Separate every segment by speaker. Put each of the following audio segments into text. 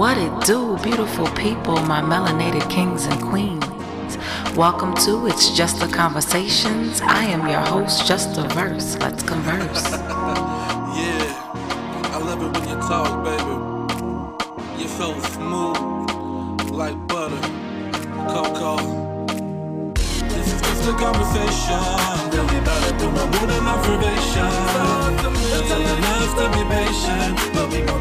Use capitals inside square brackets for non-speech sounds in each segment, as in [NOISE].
Speaker 1: What it do, beautiful people, my melanated kings and queens. Welcome to It's Just the Conversations. I am your host, Just the Verse. Let's converse.
Speaker 2: yeah, I love it when you talk, baby. You're so smooth, like butter, cocoa. This is just a conversation. Tell me about it, do my mood and observation. Tell the love to be patient,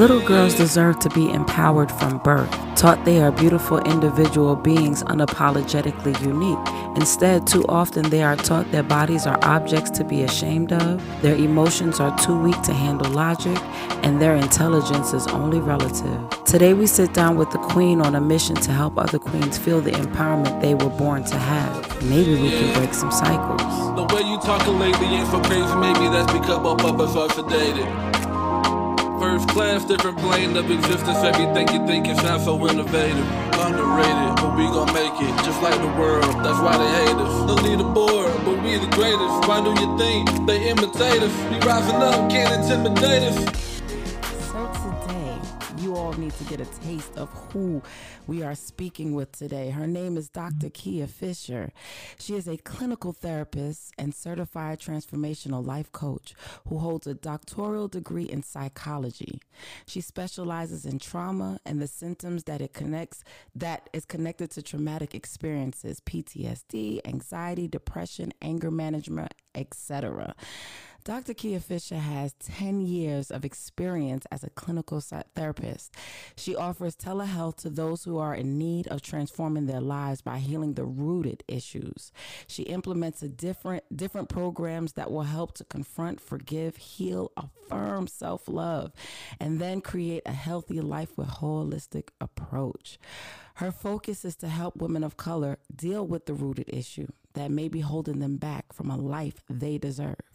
Speaker 1: Little girls deserve to be empowered from birth, taught they are beautiful individual beings unapologetically unique. Instead, too often they are taught their bodies are objects to be ashamed of, their emotions are too weak to handle logic, and their intelligence is only relative. Today, we sit down with the Queen on a mission to help other queens feel the empowerment they were born to have. Maybe we can break some cycles.
Speaker 2: The way you talking lately ain't so crazy, maybe that's because both of us are sedated. Class, different plane of existence, everything you think can sound so innovative. Underrated, but we gon' make it, just like the world, that's why they hate us. They'll lead the leaderboard, but we the greatest. Why do you think they imitate us? We rising up, can't intimidate us.
Speaker 1: All need to get a taste of who we are speaking with today. Her name is Dr. Kia Fisher. She is a clinical therapist and certified transformational life coach who holds a doctoral degree in psychology. She specializes in trauma and the symptoms that it connects that is connected to traumatic experiences, PTSD, anxiety, depression, anger management, etc. Dr. Kia Fisher has 10 years of experience as a clinical therapist. She offers telehealth to those who are in need of transforming their lives by healing the rooted issues. She implements different different programs that will help to confront, forgive, heal, affirm self-love, and then create a healthy life with holistic approach. Her focus is to help women of color deal with the rooted issue that may be holding them back from a life they deserve.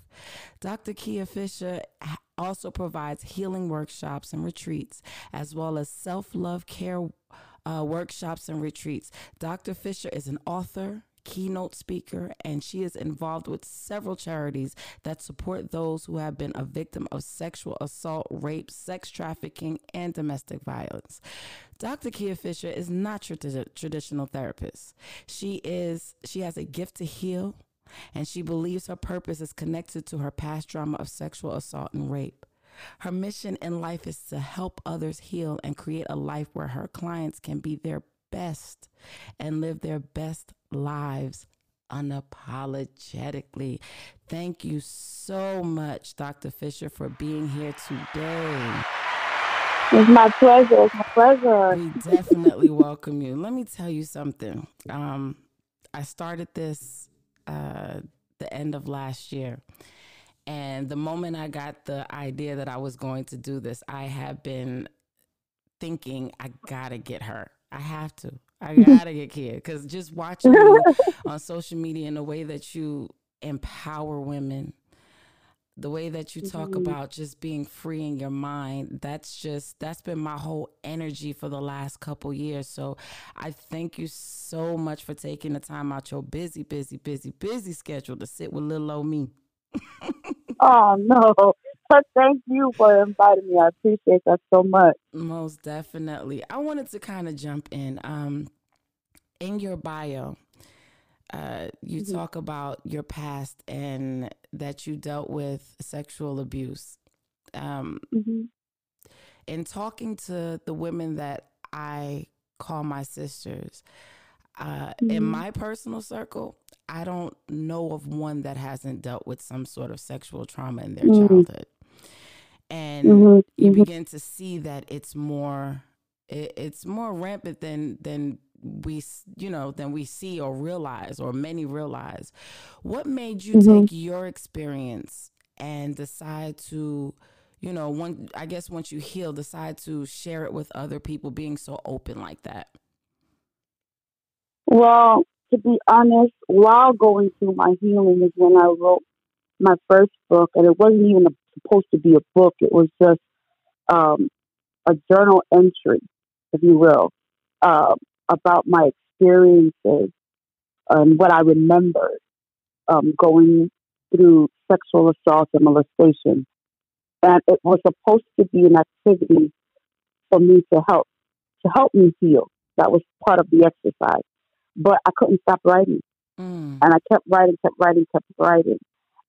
Speaker 1: Dr. Kia Fisher also provides healing workshops and retreats, as well as self love care uh, workshops and retreats. Dr. Fisher is an author, keynote speaker, and she is involved with several charities that support those who have been a victim of sexual assault, rape, sex trafficking, and domestic violence. Dr. Kia Fisher is not your traditional therapist. She is she has a gift to heal and she believes her purpose is connected to her past trauma of sexual assault and rape. Her mission in life is to help others heal and create a life where her clients can be their best and live their best lives unapologetically. Thank you so much, Dr. Fisher, for being here today.
Speaker 3: It's my pleasure. It's my pleasure.
Speaker 1: We definitely welcome you. Let me tell you something. Um, I started this uh, the end of last year. And the moment I got the idea that I was going to do this, I have been thinking, I gotta get her. I have to. I [LAUGHS] gotta get Kia because just watching you [LAUGHS] on social media in the way that you empower women, the way that you talk mm-hmm. about just being free in your mind that's just that's been my whole energy for the last couple years. So i thank you so much for taking the time out your busy busy busy busy schedule to sit with little old me. [LAUGHS]
Speaker 3: Oh no. But thank you for inviting me. I appreciate that so much.
Speaker 1: Most definitely. I wanted to kind of jump in um in your bio uh, you mm-hmm. talk about your past and that you dealt with sexual abuse. Um, mm-hmm. In talking to the women that I call my sisters, uh, mm-hmm. in my personal circle, I don't know of one that hasn't dealt with some sort of sexual trauma in their mm-hmm. childhood. And mm-hmm. you mm-hmm. begin to see that it's more it, it's more rampant than than we you know than we see or realize or many realize. What made you mm-hmm. take your experience and decide to you know one i guess once you heal decide to share it with other people being so open like that?
Speaker 3: Well to be honest while going through my healing is when i wrote my first book and it wasn't even a, supposed to be a book it was just um, a journal entry if you will. Uh, about my experiences and what I remembered um, going through sexual assault and molestation. And it was supposed to be an activity for me to help to help me heal. That was part of the exercise. But I couldn't stop writing. Mm. And I kept writing, kept writing, kept writing.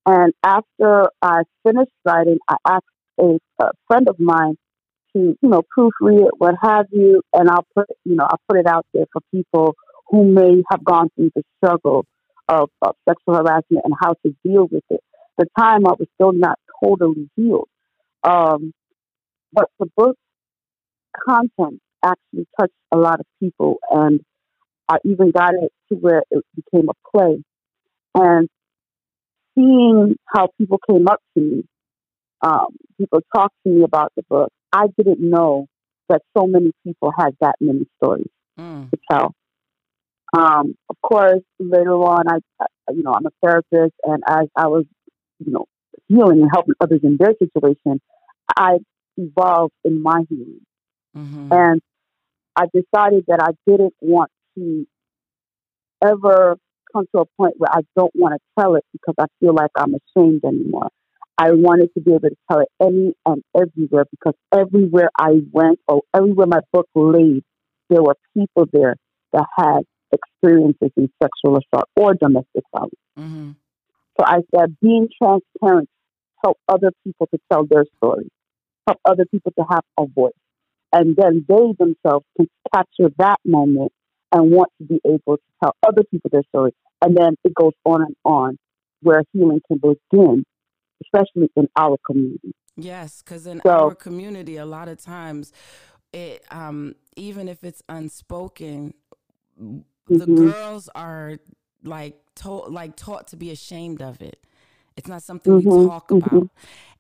Speaker 3: And after I finished writing, I asked a, a friend of mine to, you know, proofread it, what have you, and I'll put, you know, I'll put it out there for people who may have gone through the struggle of, of sexual harassment and how to deal with it. the time I was still not totally healed. Um, but the book content actually touched a lot of people, and I even got it to where it became a play. And seeing how people came up to me, um, people talked to me about the book, I didn't know that so many people had that many stories mm. to tell. Um, of course, later on, I, you know, I'm a therapist, and as I was, you know, healing and helping others in their situation, I evolved in my healing. Mm-hmm. And I decided that I didn't want to ever come to a point where I don't want to tell it because I feel like I'm ashamed anymore. I wanted to be able to tell it any and everywhere because everywhere I went or everywhere my book laid, there were people there that had experiences in sexual assault or domestic violence. Mm-hmm. So I said, being transparent help other people to tell their story, help other people to have a voice. And then they themselves can capture that moment and want to be able to tell other people their story. And then it goes on and on where healing can begin, especially in our community.
Speaker 1: Yes, because in so, our community, a lot of times, it um, even if it's unspoken, the mm-hmm. girls are like taught like taught to be ashamed of it. It's not something mm-hmm. we talk mm-hmm. about.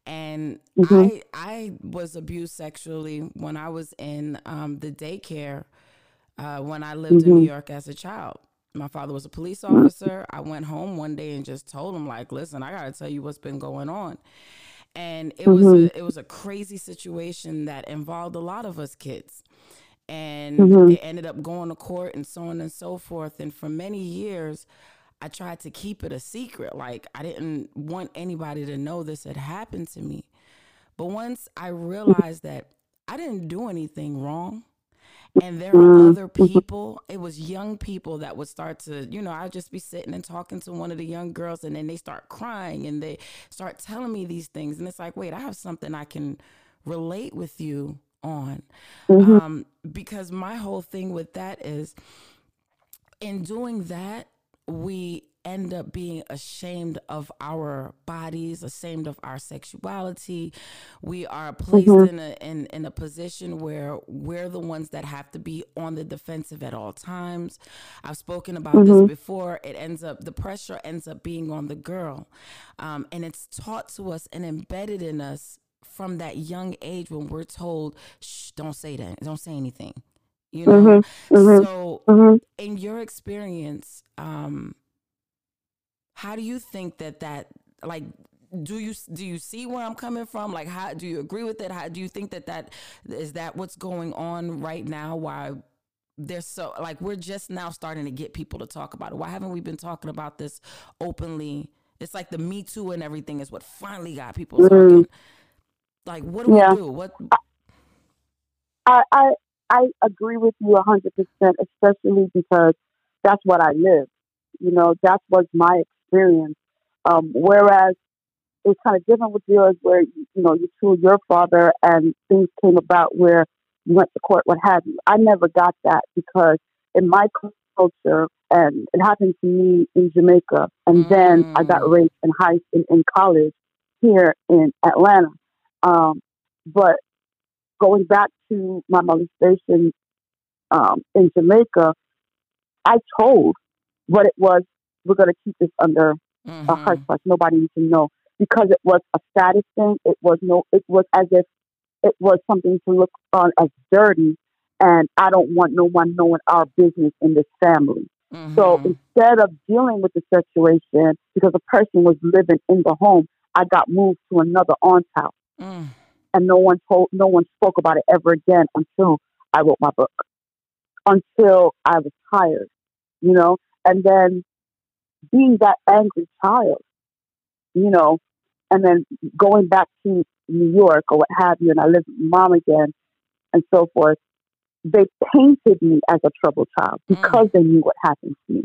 Speaker 1: And mm-hmm. I I was abused sexually when I was in um, the daycare uh, when I lived in New mm-hmm. York as a child. My father was a police officer. I went home one day and just told him like, "Listen, I got to tell you what's been going on." And it was a, it was a crazy situation that involved a lot of us kids and mm-hmm. it ended up going to court and so on and so forth. And for many years, I tried to keep it a secret. Like I didn't want anybody to know this had happened to me. But once I realized that I didn't do anything wrong, and there are mm-hmm. other people, it was young people that would start to, you know, I'd just be sitting and talking to one of the young girls, and then they start crying and they start telling me these things. And it's like, wait, I have something I can relate with you on. Mm-hmm. Um, because my whole thing with that is in doing that, we end up being ashamed of our bodies, ashamed of our sexuality. We are placed mm-hmm. in a in, in a position where we're the ones that have to be on the defensive at all times. I've spoken about mm-hmm. this before. It ends up the pressure ends up being on the girl, um, and it's taught to us and embedded in us from that young age when we're told, "Shh, don't say that. Don't say anything." You know. Mm-hmm, mm-hmm, so, mm-hmm. in your experience, um, how do you think that that like do you do you see where I'm coming from? Like, how do you agree with it? How do you think that that is that what's going on right now? Why there's so like we're just now starting to get people to talk about it. Why haven't we been talking about this openly? It's like the Me Too and everything is what finally got people mm-hmm. talking. Like, what do yeah. we do? What?
Speaker 3: I, I I agree with you a hundred percent, especially because that's what I live. You know, that was my experience. Um, whereas it's kind of different with yours, where you know you told your father and things came about where you went to court, what have you. I never got that because in my culture, and it happened to me in Jamaica, and mm. then I got mm. raped in high in, in college here in Atlanta. Um, but going back to my molestation um, in Jamaica, I told what it was. We're going to keep this under mm-hmm. a hush hush. Nobody needs to know because it was a status thing. It was no. It was as if it was something to look on as dirty, and I don't want no one knowing our business in this family. Mm-hmm. So instead of dealing with the situation because the person was living in the home, I got moved to another aunt's house. Mm. And no one told, no one spoke about it ever again until I wrote my book. until I was tired, you know, and then being that angry child, you know, and then going back to New York or what have you, and I lived with mom again and so forth. They painted me as a troubled child because mm. they knew what happened to me.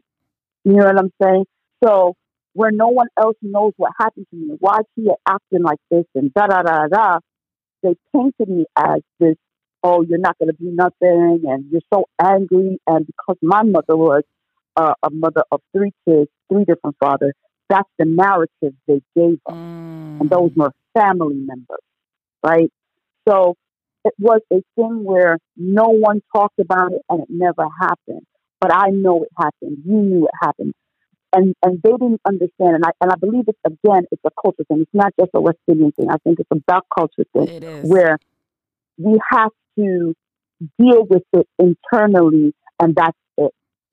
Speaker 3: You know what I'm saying? So where no one else knows what happened to me, why she acting like this and da da da da, they painted me as this. Oh, you're not going to be nothing, and you're so angry. And because my mother was uh, a mother of three kids, three different fathers, that's the narrative they gave us. Mm. And those were family members, right? So it was a thing where no one talked about it and it never happened. But I know it happened. You knew it happened. And and they didn't understand. And I and I believe it's again, it's a culture thing. It's not just a West Indian thing. I think it's a black culture thing where we have to deal with it internally and that's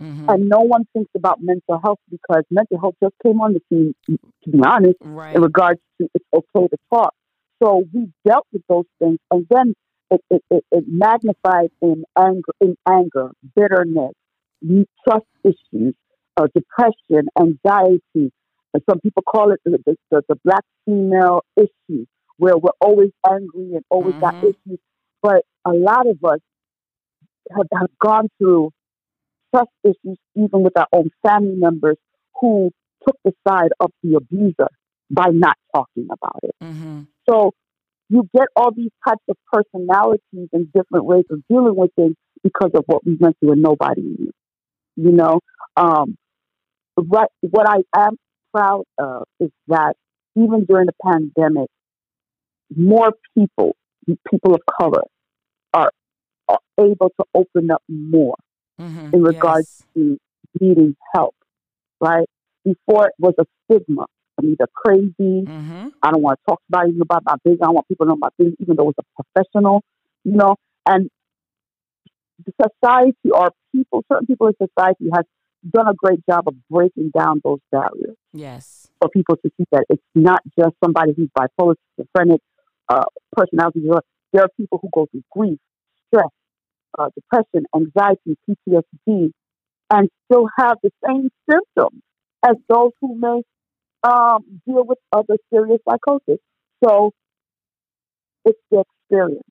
Speaker 3: Mm-hmm. And no one thinks about mental health because mental health just came on the scene, to be honest, right. in regards to it's okay to talk. So we dealt with those things, and then it, it, it, it magnified in anger, in anger, bitterness, trust issues, uh, depression, anxiety. And some people call it the, the, the, black female issue, where we're always angry and always mm-hmm. got issues. But a lot of us have, have gone through trust issues even with our own family members who took the side of the abuser by not talking about it. Mm-hmm. So you get all these types of personalities and different ways of dealing with things because of what we went through and nobody knew. You know, um, what what I am proud of is that even during the pandemic, more people, people of color, are, are able to open up more mm-hmm. in regards yes. to needing help, right? Before it was a stigma. I'm either crazy. Mm-hmm. I don't want to talk about you about my business. I don't want people to know my business, even though it's a professional, you know. And the society or people, certain people in society has done a great job of breaking down those barriers.
Speaker 1: Yes.
Speaker 3: For people to see that it's not just somebody who's bipolar, schizophrenic, uh, personality disorder. There are people who go through grief, stress, uh, depression, anxiety, PTSD, and still have the same symptoms as those who may um, deal with other serious psychosis. So it's the experience,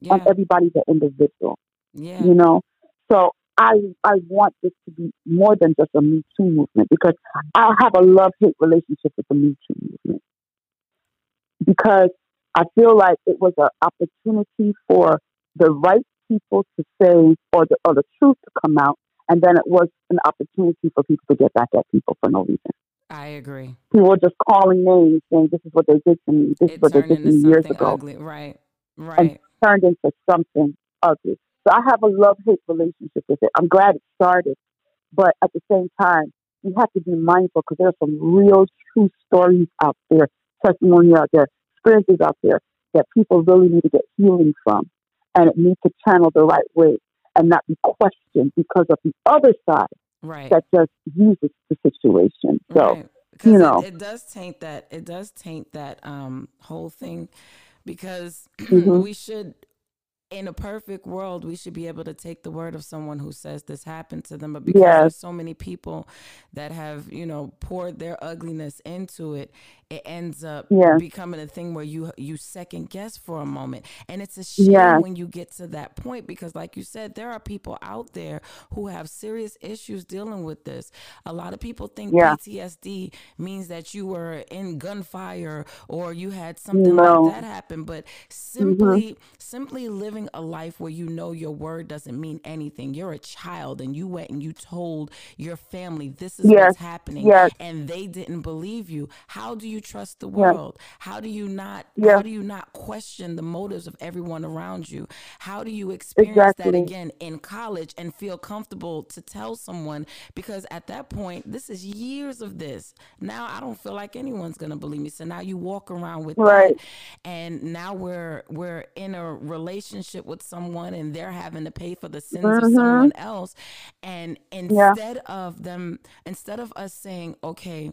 Speaker 3: yeah. and everybody's an individual. Yeah. You know, so I I want this to be more than just a Me Too movement because I have a love hate relationship with the Me Too movement because I feel like it was an opportunity for the right people to say or the, or the truth to come out, and then it was an opportunity for people to get back at people for no reason.
Speaker 1: I agree.
Speaker 3: People were just calling names, saying this is what they did to me. This it is what they did to me years ago.
Speaker 1: Ugly. Right, right.
Speaker 3: And turned into something ugly. So I have a love hate relationship with it. I'm glad it started, but at the same time, you have to be mindful because there are some real true stories out there, testimony out there, experiences out there that people really need to get healing from and it needs to channel the right way and not be questioned because of the other side
Speaker 1: right.
Speaker 3: that just uses the situation. So, right. you know,
Speaker 1: it, it, does taint that. It does taint that um, whole thing because mm-hmm. we should in a perfect world, we should be able to take the word of someone who says this happened to them. But because yes. there's so many people that have, you know, poured their ugliness into it, it ends up yeah. becoming a thing where you you second guess for a moment. And it's a shame yeah. when you get to that point because like you said, there are people out there who have serious issues dealing with this. A lot of people think yeah. PTSD means that you were in gunfire or you had something no. like that happen, but simply mm-hmm. simply living a life where you know your word doesn't mean anything. You're a child and you went and you told your family this is yes. what's happening yes. and they didn't believe you. How do you trust the world? Yes. How do you not how do you not question the motives of everyone around you? How do you experience exactly. that again in college and feel comfortable to tell someone because at that point this is years of this. Now I don't feel like anyone's going to believe me. So now you walk around with right. that and now we're we're in a relationship relationship with someone and they're having to pay for the sins mm-hmm. of someone else. And instead yeah. of them, instead of us saying, okay,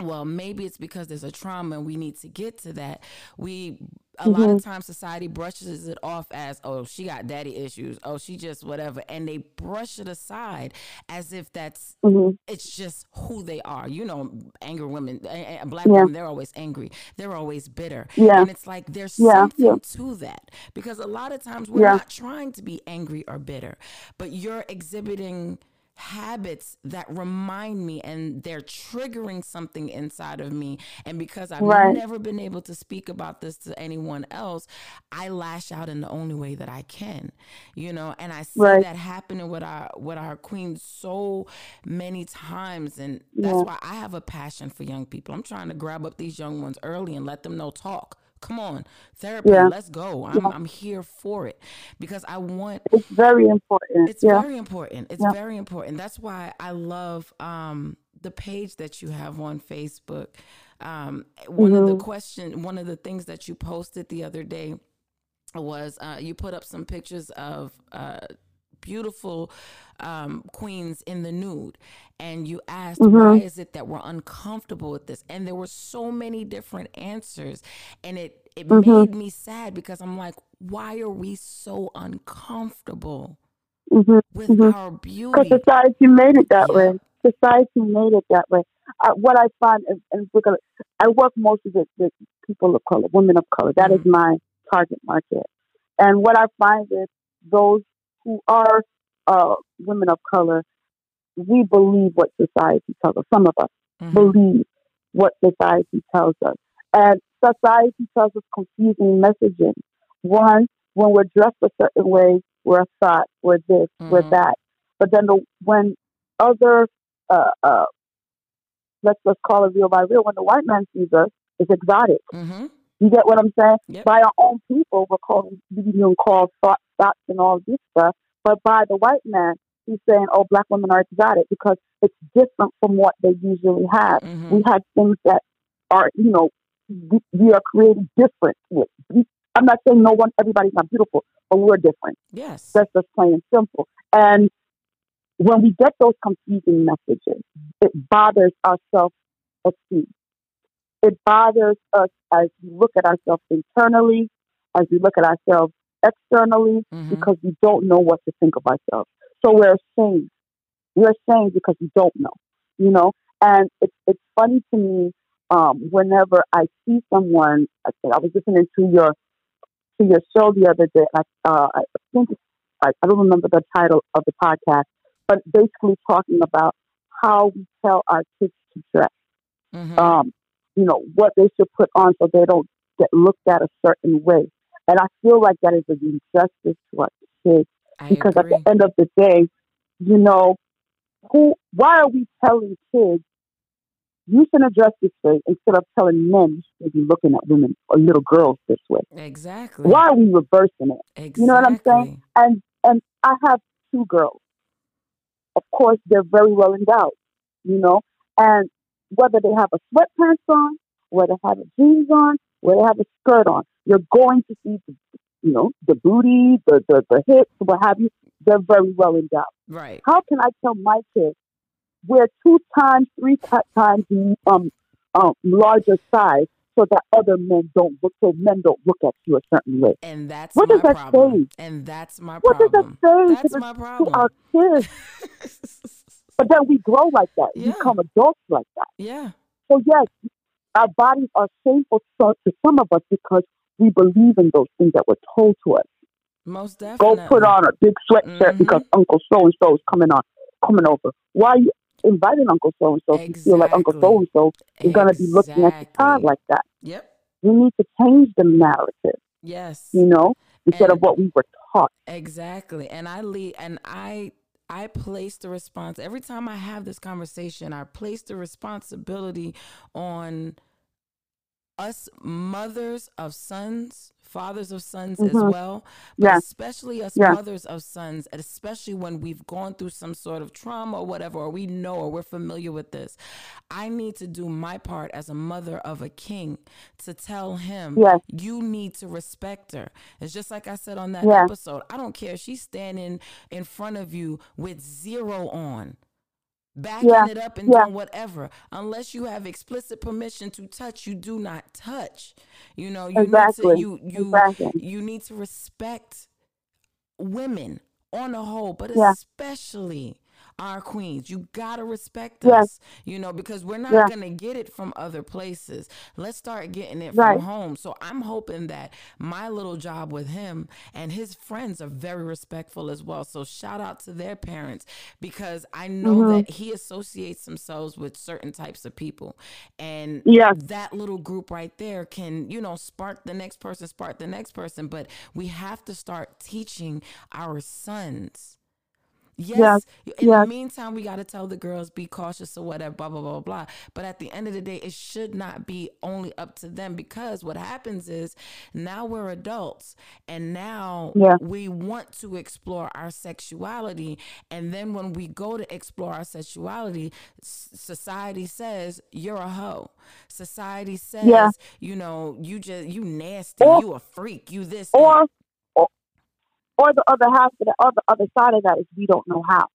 Speaker 1: well, maybe it's because there's a trauma and we need to get to that. We a lot of mm-hmm. times society brushes it off as oh she got daddy issues. Oh she just whatever. And they brush it aside as if that's mm-hmm. it's just who they are. You know angry women black
Speaker 3: Yeah.
Speaker 1: women they're always angry. They're always bitter.
Speaker 3: Yeah.
Speaker 1: and it's like there's
Speaker 3: Yeah,
Speaker 1: something
Speaker 3: yeah.
Speaker 1: to that. Because a lot of times we're not trying to be angry or bitter but you're exhibiting habits that remind me and they're triggering something inside of me and because I've
Speaker 3: Right.
Speaker 1: never been able to speak about this to anyone else I lash out in the only way that I can you know and I see
Speaker 3: Right.
Speaker 1: that happening with our with our queen so many times and that's
Speaker 3: Yeah.
Speaker 1: why I have a passion for young people I'm trying to grab up these young ones early and let them know talk come on therapy
Speaker 3: Yeah.
Speaker 1: let's go I'm, I'm here for it because I want
Speaker 3: It's very important.
Speaker 1: it's
Speaker 3: yeah.
Speaker 1: very important. It's
Speaker 3: Yeah.
Speaker 1: very important. That's why I love um, the page that you have on Facebook. Um, one of
Speaker 3: Mm-hmm.
Speaker 1: the question, one of the things that you posted the other day was uh, you put up some pictures of uh, beautiful um, queens in the nude, and you asked
Speaker 3: Mm-hmm.
Speaker 1: why is it that we're uncomfortable with this, and there were so many different answers, and it it
Speaker 3: Mm-hmm.
Speaker 1: made me sad because I'm like, why are we so uncomfortable?
Speaker 3: hmm
Speaker 1: with
Speaker 3: Mhm.
Speaker 1: our
Speaker 3: Because
Speaker 1: beauty.
Speaker 3: society made it that
Speaker 1: Yeah.
Speaker 3: way. Society made it that way. Uh, what I find, is, and we're gonna, I work mostly with, with people of color, women of color. That is
Speaker 1: Mhm.
Speaker 3: my target market. And what I find is those who are uh, women of color, we believe what society tells us. Some of us
Speaker 1: Mhm.
Speaker 3: believe what society tells us. And society tells us confusing messaging. One, when we're dressed a certain way, we're a thought, we're this, we're
Speaker 1: Mhm.
Speaker 3: that. But then the, when other, uh, uh, let's just call it real by real, when the white man sees us, it's exotic.
Speaker 1: Mhm.
Speaker 3: You get what I'm saying?
Speaker 1: Yep.
Speaker 3: By our own people, we're calling, being called thought, thoughts and all this stuff. But by the white man, he's saying, oh, black women are exotic because it's different from what they usually have.
Speaker 1: Mhm.
Speaker 3: We have things that are, you know, we, we are created different. with. We- I'm not saying no one, everybody's not beautiful, but we're different.
Speaker 1: Yes.
Speaker 3: That's just plain and simple. And when we get those confusing messages, it bothers our self esteem. It bothers us as we look at ourselves internally, as we look at ourselves externally,
Speaker 1: Mhm.
Speaker 3: because we don't know what to think of ourselves. So we're ashamed. We're ashamed because we don't know, you know. And it's it's funny to me um, whenever I see someone. I, I was listening to your to your show the other day. I, uh, I think I, I don't remember the title of the podcast, but basically talking about how we tell our kids to dress.
Speaker 1: Mhm.
Speaker 3: Um, you know what they should put on so they don't get looked at a certain way. And I feel like that is an injustice to our kids
Speaker 1: I
Speaker 3: because
Speaker 1: agree.
Speaker 3: at the end of the day, you know, who? Why are we telling kids you shouldn't dress this way instead of telling men you should be looking at women or little girls this way?
Speaker 1: exactly.
Speaker 3: Why are we reversing it?
Speaker 1: Exactly.
Speaker 3: You know what I'm saying? And and I have two girls. Of course, they're very well endowed, you know, and whether they have a sweatpants on, whether they have a jeans on, whether they have a skirt on, you're going to see, the, you know, the booty, the, the the hips, what have you. They're very well endowed.
Speaker 1: Right.
Speaker 3: How can I tell my kids wear two times, three times um, um, larger size so that other men don't look, so men don't look at you a certain way?
Speaker 1: And that's
Speaker 3: What
Speaker 1: my
Speaker 3: does that
Speaker 1: problem. And that's my
Speaker 3: What does that say
Speaker 1: That's
Speaker 3: to,
Speaker 1: my problem.
Speaker 3: to our kids? [LAUGHS] But then we grow like that. We
Speaker 1: Yeah.
Speaker 3: become adults like that.
Speaker 1: yeah.
Speaker 3: So yes, our bodies are shameful to some of us because we believe in those things that were told to us.
Speaker 1: Most definitely.
Speaker 3: Go put on a big sweatshirt
Speaker 1: Mhm.
Speaker 3: because Uncle so and so is coming on, coming over. Why are you inviting Uncle so and so you feel like Uncle so and so is going to be looking at your child like that?
Speaker 1: Yep.
Speaker 3: We need to change the narrative,
Speaker 1: Yes.
Speaker 3: you know, instead of what we were taught.
Speaker 1: Exactly. And I lead and I I place the response every time I have this conversation, I place the responsibility on us mothers of sons, fathers of sons as
Speaker 3: Mhm.
Speaker 1: well, but
Speaker 3: Yeah.
Speaker 1: especially us
Speaker 3: Yeah.
Speaker 1: mothers of sons, and especially when we've gone through some sort of trauma or whatever, or we know or we're familiar with this. I need to do my part as a mother of a king to tell him,
Speaker 3: Yes.
Speaker 1: you need to respect her. It's just like I said on that
Speaker 3: Yeah.
Speaker 1: episode. I don't care she's standing in front of you with zero on. Backing
Speaker 3: Yeah,
Speaker 1: it up and
Speaker 3: yeah.
Speaker 1: doing whatever. Unless you have explicit permission to touch, you do not touch. You know, you
Speaker 3: Exactly.
Speaker 1: need to you you
Speaker 3: Exactly.
Speaker 1: you need to respect women on the whole, but
Speaker 3: Yeah.
Speaker 1: especially our queens. You gotta respect
Speaker 3: Yes.
Speaker 1: us, you know, because we're not
Speaker 3: Yeah.
Speaker 1: gonna get it from other places. Let's start getting it
Speaker 3: Right.
Speaker 1: from home. So I'm hoping that my little job with him and his friends are very respectful as well. So shout out to their parents because I know
Speaker 3: Mm-hmm.
Speaker 1: that he associates themselves with certain types of people. And
Speaker 3: Yes.
Speaker 1: that little group right there can, you know, spark the next person, spark the next person. But we have to start teaching our sons. Yes. In
Speaker 3: yes.
Speaker 1: the meantime, we got to tell the girls be cautious or whatever, blah, blah, blah, blah. But at the end of the day, it should not be only up to them because what happens is now we're adults and now
Speaker 3: Yeah.
Speaker 1: we want to explore our sexuality. And then when we go to explore our sexuality, s- society says you're a hoe. Society says,
Speaker 3: Yeah.
Speaker 1: you know, you just, you nasty,
Speaker 3: Or-
Speaker 1: you a freak, you this.
Speaker 3: Or, or, the other half of the other other side of that is we don't know how.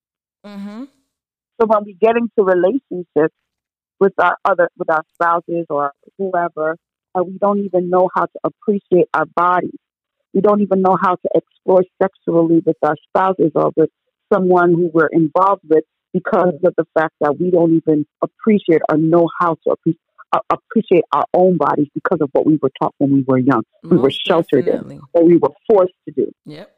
Speaker 1: mm-hmm.
Speaker 3: So when we get into relationships with our other with our spouses or whoever, and we don't even know how to appreciate our bodies. We don't even know how to explore sexually with our spouses or with someone who we're involved with because of the fact that we don't even appreciate or know how to appreciate. Uh, appreciate our own bodies because of what we were taught when we were young. We were
Speaker 1: Most
Speaker 3: sheltered in,
Speaker 1: definitely.
Speaker 3: or we were forced to do.
Speaker 1: Yep.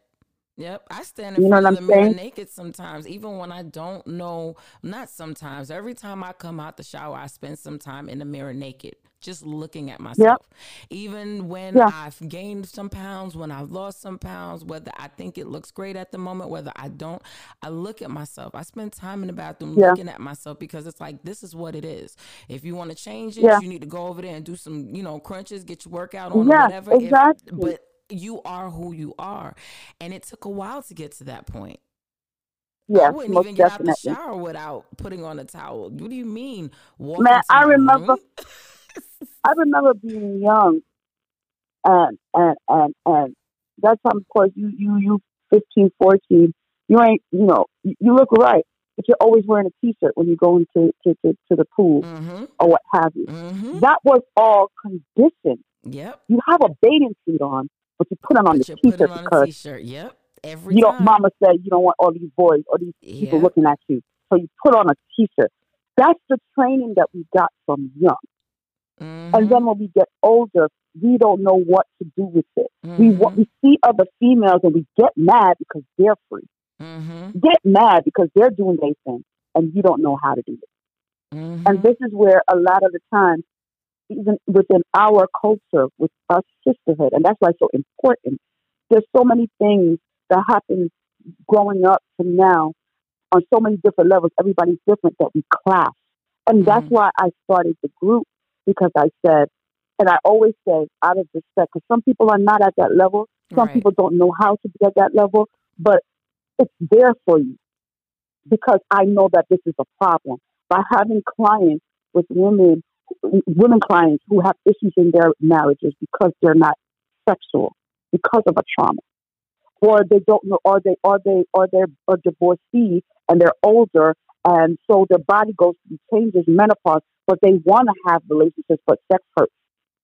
Speaker 1: Yep. I stand in
Speaker 3: You know
Speaker 1: front
Speaker 3: what
Speaker 1: of the mirror naked sometimes, even when I don't know. Not sometimes. Every time I come out the shower, I spend some time in the mirror naked, just looking at myself. Yep. Even when
Speaker 3: Yeah.
Speaker 1: I've gained some pounds, when I've lost some pounds, whether I think it looks great at the moment, whether I don't, I look at myself. I spend time in the bathroom
Speaker 3: Yeah.
Speaker 1: looking at myself because it's like, this is what it is. If you want to change it,
Speaker 3: Yeah.
Speaker 1: you need to go over there and do some, you know, crunches, get your workout on
Speaker 3: Yeah,
Speaker 1: whatever. If-
Speaker 3: exactly.
Speaker 1: but you are who you are. And it took a while to get to that point. Yeah,
Speaker 3: I
Speaker 1: wouldn't even get out
Speaker 3: definitely.
Speaker 1: the shower without putting on a towel. What do you mean?
Speaker 3: Man, I remember- I remember being young, and and and and that time, of course, you you you 15, 14, you ain't you know you, you look right, but you're always wearing a t-shirt when you go into to, to, to the pool
Speaker 1: Mm-hmm.
Speaker 3: or what have you.
Speaker 1: Mm-hmm.
Speaker 3: That was all conditioned.
Speaker 1: Yep.
Speaker 3: You have a bathing suit on, but you put it on
Speaker 1: But
Speaker 3: the
Speaker 1: you put it
Speaker 3: t-shirt because
Speaker 1: t-shirt. Yep. Every
Speaker 3: you
Speaker 1: time.
Speaker 3: don't. Mama said you don't want all these boys or these people looking at you, so you put on a t-shirt. That's the training that we got from young.
Speaker 1: Mhm.
Speaker 3: And then when we get older, we don't know what to do with it. We wa-
Speaker 1: Mhm.
Speaker 3: we see other females and we get mad because they're free.
Speaker 1: Mhm.
Speaker 3: Get mad because they're doing their thing and you don't know how to do it. And this is where a lot of the time, even within our culture, with our sisterhood, and that's why it's so important. There's so many things that happen growing up to now on so many different levels. Everybody's different that we clash. And that's
Speaker 1: Mhm.
Speaker 3: why I started the group because I said, and I always say out of respect, because some people are not at that level. Some
Speaker 1: Right.
Speaker 3: people don't know how to be at that level, but it's there for you because I know that this is a problem. By having clients with women, women clients who have issues in their marriages because they're not sexual, because of a trauma, or they don't know, or they, or they, or they're a divorcee and they're older, and so their body goes through changes, menopause, but they want to have relationships, but sex hurts.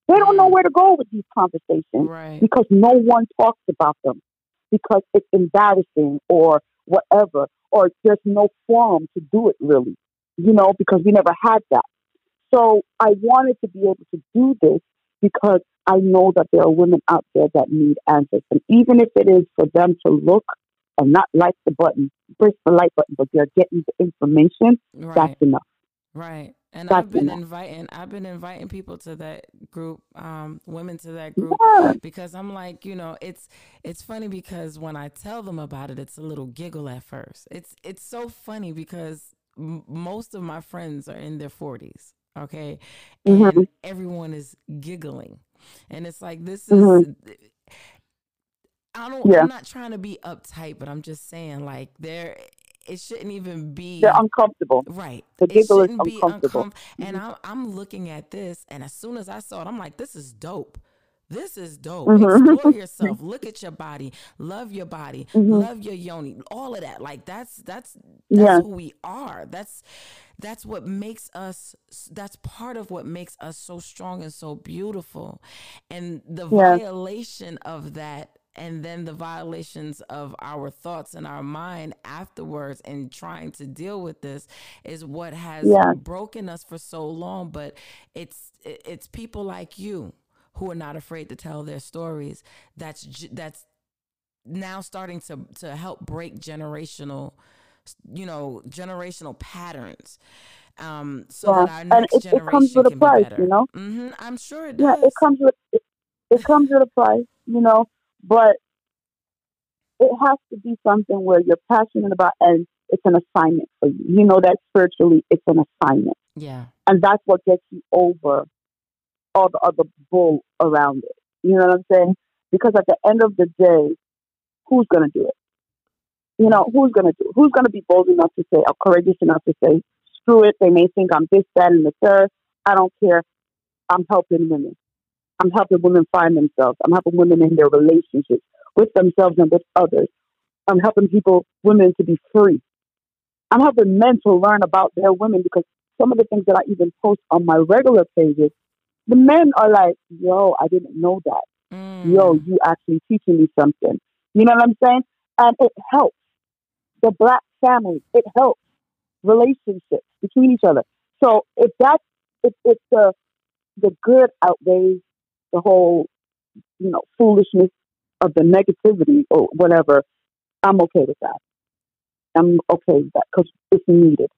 Speaker 3: They don't know
Speaker 1: Mm.
Speaker 3: where to go with these conversations
Speaker 1: Right.
Speaker 3: because no one talks about them because it's embarrassing or whatever, or there's no forum to do it really, you know, because we never had that. So I wanted to be able to do this because I know that there are women out there that need answers. And even if it is for them to look and not like the button, press the like button, but they're getting the information,
Speaker 1: Right.
Speaker 3: that's enough.
Speaker 1: Right. And
Speaker 3: That's
Speaker 1: I've been
Speaker 3: enough.
Speaker 1: inviting I've been inviting people to that group, um, women to that group
Speaker 3: Yeah.
Speaker 1: because I'm like, you know, it's it's funny because when I tell them about it, it's a little giggle at first. It's it's so funny because m- most of my friends are in their 40s, okay? And
Speaker 3: Mhm.
Speaker 1: everyone is giggling. And it's like this is
Speaker 3: Mhm.
Speaker 1: I don't
Speaker 3: Yeah.
Speaker 1: I'm not trying to be uptight, but I'm just saying like there it shouldn't even be
Speaker 3: They're uncomfortable.
Speaker 1: Right.
Speaker 3: The
Speaker 1: It
Speaker 3: giggle is
Speaker 1: shouldn't be
Speaker 3: uncomfortable.
Speaker 1: uncom- And I'm I'm looking at this, and as soon as I saw it, I'm like, this is dope. This is dope.
Speaker 3: Mhm.
Speaker 1: Explore yourself. [LAUGHS] Look at your body. Love your body.
Speaker 3: Mhm.
Speaker 1: Love your yoni. All of that. Like that's that's that's
Speaker 3: Yeah.
Speaker 1: who we are. That's that's what makes us that's part of what makes us so strong and so beautiful. And the
Speaker 3: Yes.
Speaker 1: violation of that and then the violations of our thoughts and our mind afterwards and trying to deal with this is what has
Speaker 3: Yes.
Speaker 1: broken us for so long but it's it's people like you who are not afraid to tell their stories that's that's now starting to to help break generational you know generational patterns um so
Speaker 3: Yeah.
Speaker 1: that our
Speaker 3: And
Speaker 1: next
Speaker 3: it- it
Speaker 1: generation
Speaker 3: comes with a price,
Speaker 1: be
Speaker 3: you know?
Speaker 1: hmm i'm sure it
Speaker 3: Yeah, it comes with it, it comes with a price, you know, but it has to be something where you're passionate about and it's an assignment for you. You know that spiritually it's an assignment.
Speaker 1: yeah
Speaker 3: And that's what gets you over all the other bull around it. You know what I'm saying? Because at the end of the day, who's gonna do it? You know, who's gonna do it? Who's gonna be bold enough to say or courageous enough to say, screw it, they may think I'm this, that, and the third. I don't care. I'm helping women. I'm helping women find themselves. I'm helping women in their relationships with themselves and with others. I'm helping people, women to be free. I'm helping men to learn about their women because some of the things that I even post on my regular pages, the men are like, yo, I didn't know that.
Speaker 1: Mm.
Speaker 3: Yo, you actually teaching me something. You know what I'm saying? And it helps the black family. It helps relationships between each other. So if that's if, if the the good outweighs the whole, you know, foolishness of the negativity or whatever, I'm okay with that. I'm okay with that because it's needed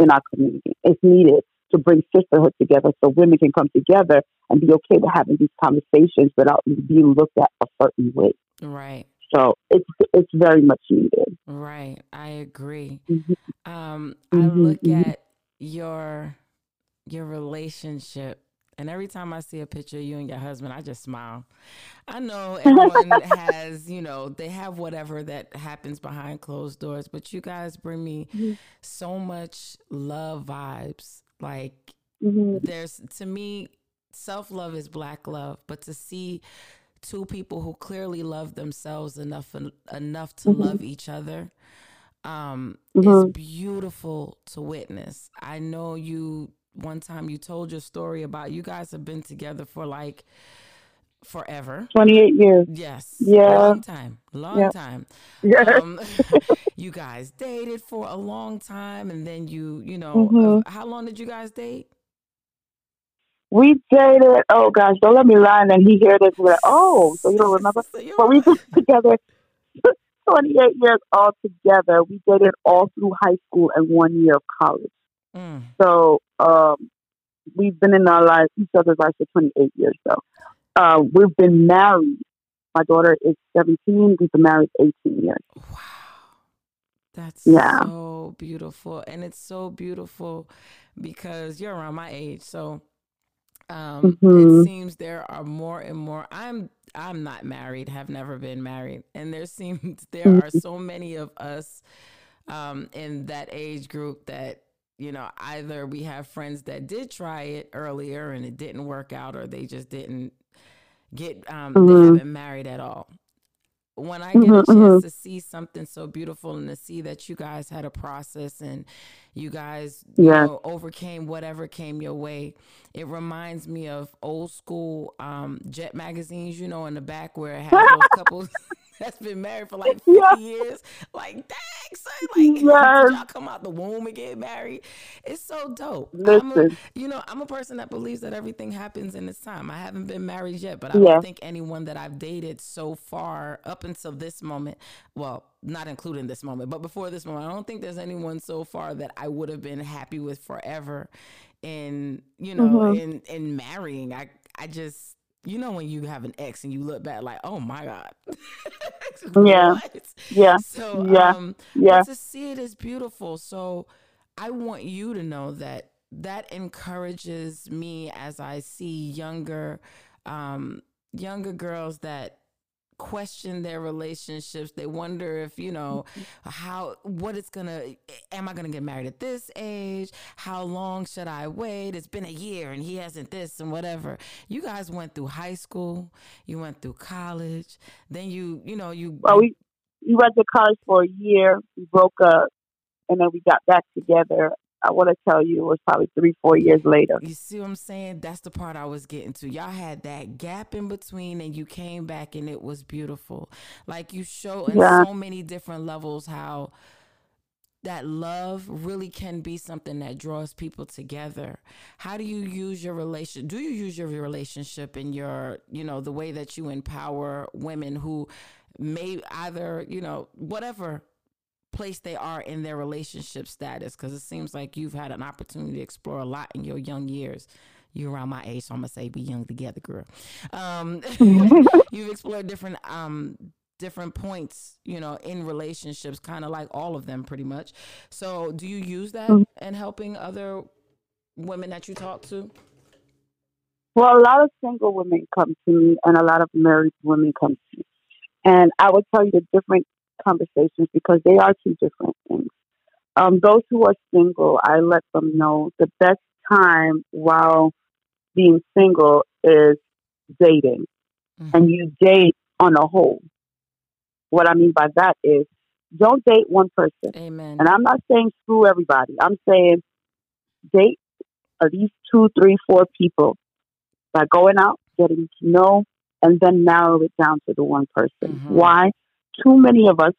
Speaker 3: in our community. It's needed to bring sisterhood together so women can come together and be okay with having these conversations without being looked at a certain way.
Speaker 1: right
Speaker 3: So it's it's very much needed.
Speaker 1: right i agree
Speaker 3: Mhm.
Speaker 1: um i
Speaker 3: Mhm,
Speaker 1: look
Speaker 3: mhm.
Speaker 1: at your your relationship and every time I see a picture of you and your husband, I just smile. I know [LAUGHS] everyone has, you know, they have whatever that happens behind closed doors, but you guys bring me
Speaker 3: Mhm.
Speaker 1: so much love vibes. Like
Speaker 3: Mhm.
Speaker 1: there's to me self-love is black love, but to see two people who clearly love themselves enough enough to
Speaker 3: Mhm.
Speaker 1: love each other um
Speaker 3: Mhm.
Speaker 1: is beautiful to witness. I know you one time you told your story about you guys have been together for like forever.
Speaker 3: 28 years.
Speaker 1: Yes.
Speaker 3: Yeah.
Speaker 1: Long time. Long
Speaker 3: Yeah.
Speaker 1: time. [LAUGHS]
Speaker 3: Yeah.
Speaker 1: Um, [LAUGHS] you guys dated for a long time and then you, you know,
Speaker 3: Mhm.
Speaker 1: uh, how long did you guys date?
Speaker 3: we dated, oh gosh, don't let me lie. And then he heard this, we're like, oh, so you don't [LAUGHS] remember?
Speaker 1: So
Speaker 3: But we've been together 28 years all together. We dated all through high school and one year of college.
Speaker 1: Mm.
Speaker 3: So um, we've been in our lives, each other's lives for 28 years. So uh, we've been married. My daughter is 17. We've been married 18 years.
Speaker 1: Wow. That's
Speaker 3: Yeah.
Speaker 1: so beautiful. And it's so beautiful because you're around my age. So um it
Speaker 3: Mhm.
Speaker 1: seems there are more and more I'm I'm not married, have never been married. And there [LAUGHS] seems there are
Speaker 3: Mhm.
Speaker 1: so many of us um in that age group that you know either we have friends that did try it earlier and it didn't work out or they just didn't get um they
Speaker 3: Mhm.
Speaker 1: haven't married at all when I get a
Speaker 3: Mhm,
Speaker 1: chance
Speaker 3: mhm.
Speaker 1: to see something so beautiful and to see that you guys had a process and you guys you know overcame whatever came your way, it reminds me of old school um, jet magazines, you know, in the back where it had those [LAUGHS] couples [LAUGHS] that's been married for like 50
Speaker 3: Yeah.
Speaker 1: years. Like, dang, son, like, [LAUGHS]
Speaker 3: Yes.
Speaker 1: y'all come out the womb and get married? It's so dope. I'm a,
Speaker 3: Listen,
Speaker 1: you know, I'm a person that believes that everything happens in its time. I haven't been married yet, but I
Speaker 3: Yeah.
Speaker 1: don't think anyone that I've dated so far up until this moment, well, not including this moment, but before this moment, I don't think there's anyone so far that I would have been happy with forever in, you know,
Speaker 3: Mhm.
Speaker 1: in in marrying. I I just you know when you have an ex and you look back like, "Oh my god." [LAUGHS]
Speaker 3: Yeah. Yeah,
Speaker 1: So
Speaker 3: Yeah.
Speaker 1: um
Speaker 3: yeah.
Speaker 1: to see it is beautiful. So I want you to know that that encourages me as I see younger um younger girls that question their relationships. They wonder if, you know, how, what it's gonna, am I gonna get married at this age? How long should I wait? It's been a year and he hasn't this and whatever. You guys went through high school, you went through college, then you, you know, you.
Speaker 3: Well, we, we went to college for a year, we broke up, and then we got back together I want to tell you it was probably three, four years later.
Speaker 1: You see what I'm saying? That's the part I was getting to. Y'all had that gap in between, and you came back, and it was beautiful. Like you show in yeah. so many different levels how that love really can be something that draws people together. How do you use your relation? Do you use your relationship in your, you know, the way that you empower women who may either, you know, whatever place they are in their relationship status because it seems like you've had an opportunity to explore a lot in your young years. You're around my age so i'm gonna say be young together girl. Um, [LAUGHS] you've explored different um, different points you know in relationships kind of like all of them pretty much. So do you use that mm-hmm. in helping other women that you talk to?
Speaker 3: Well a lot of single women come to me and a lot of married women come to me. And i would tell you the different conversations because they are two different things. Um, those who are single, I let them know the best time while being single is dating. Mm-hmm. And you date on a whole. What I mean by that is don't date one person.
Speaker 1: Amen.
Speaker 3: And I'm not saying screw everybody. I'm saying date at least two, three, four people by going out, getting to know, and then narrow it down to the one person. Mm-hmm. Why? Too many of us,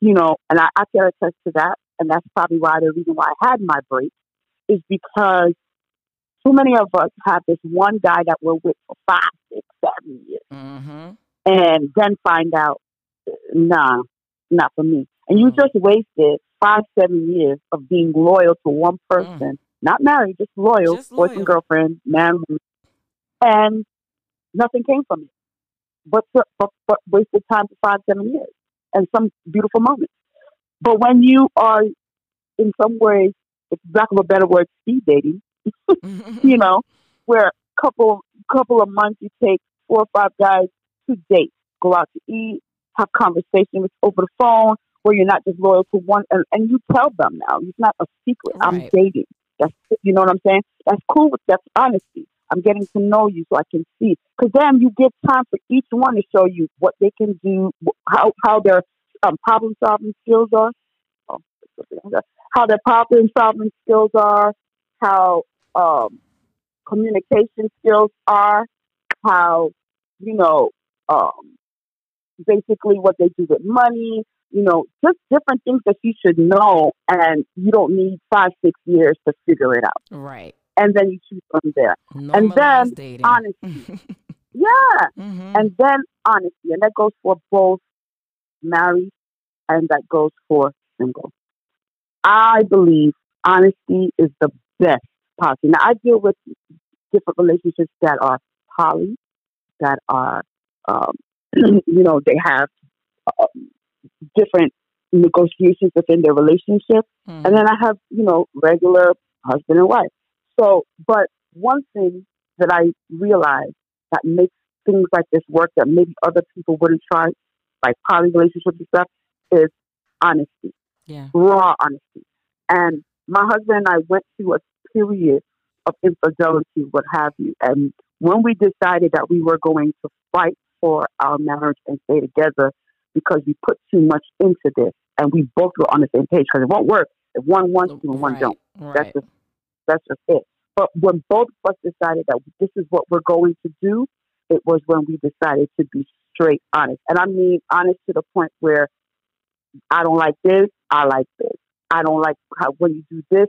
Speaker 3: you know, and I, I can attest to that, and that's probably why the reason why I had my break is because too many of us have this one guy that we're with for five, six, seven years, mm-hmm. and then find out, nah, not for me. And you mm-hmm. just wasted five, seven years of being loyal to one person, mm. not married, just loyal, just loyal. boyfriend, girlfriend, man, and nothing came from it but, but, but wasted time for five, seven years and some beautiful moments. But when you are in some ways, if lack of a better word, speed dating, [LAUGHS] you know, where a couple couple of months you take four or five guys to date, go out to eat, have conversations over the phone, where you're not just loyal to one, and, and you tell them now it's not a secret. I'm dating. That's you know what I'm saying. That's cool. That's honesty. I'm getting to know you so I can see. Because then you give time for each one to show you what they can do, how how their um, problem solving skills are, oh, how their problem solving skills are, how um, communication skills are, how you know um, basically what they do with money. You know, just different things that you should know, and you don't need five, six years to figure it out.
Speaker 1: Right
Speaker 3: and then you choose from there. and then dating. honesty. [LAUGHS] yeah. Mm-hmm. And then honesty. And that goes for both married and that goes for single. I believe honesty is the best policy. Now, I deal with different relationships that are poly, that are, um, [CLEARS THROAT] you know, they have uh, different negotiations within their relationship. Mm-hmm. And then I have, you know, regular husband and wife. So, but one thing that I realized that makes things like this work that maybe other people wouldn't try, like poly relationships and stuff, is honesty.
Speaker 1: Yeah.
Speaker 3: Raw honesty. And my husband and I went through a period of infidelity, what have you. And when we decided that we were going to fight for our marriage and stay together because we put too much into this and we both were on the same page because it won't work if one wants to and one
Speaker 1: right,
Speaker 3: don't.
Speaker 1: Right.
Speaker 3: That's just that's just it. But when both of us decided that this is what we're going to do, it was when we decided to be straight honest. And I mean honest to the point where I don't like this, I like this. I don't like how when you do this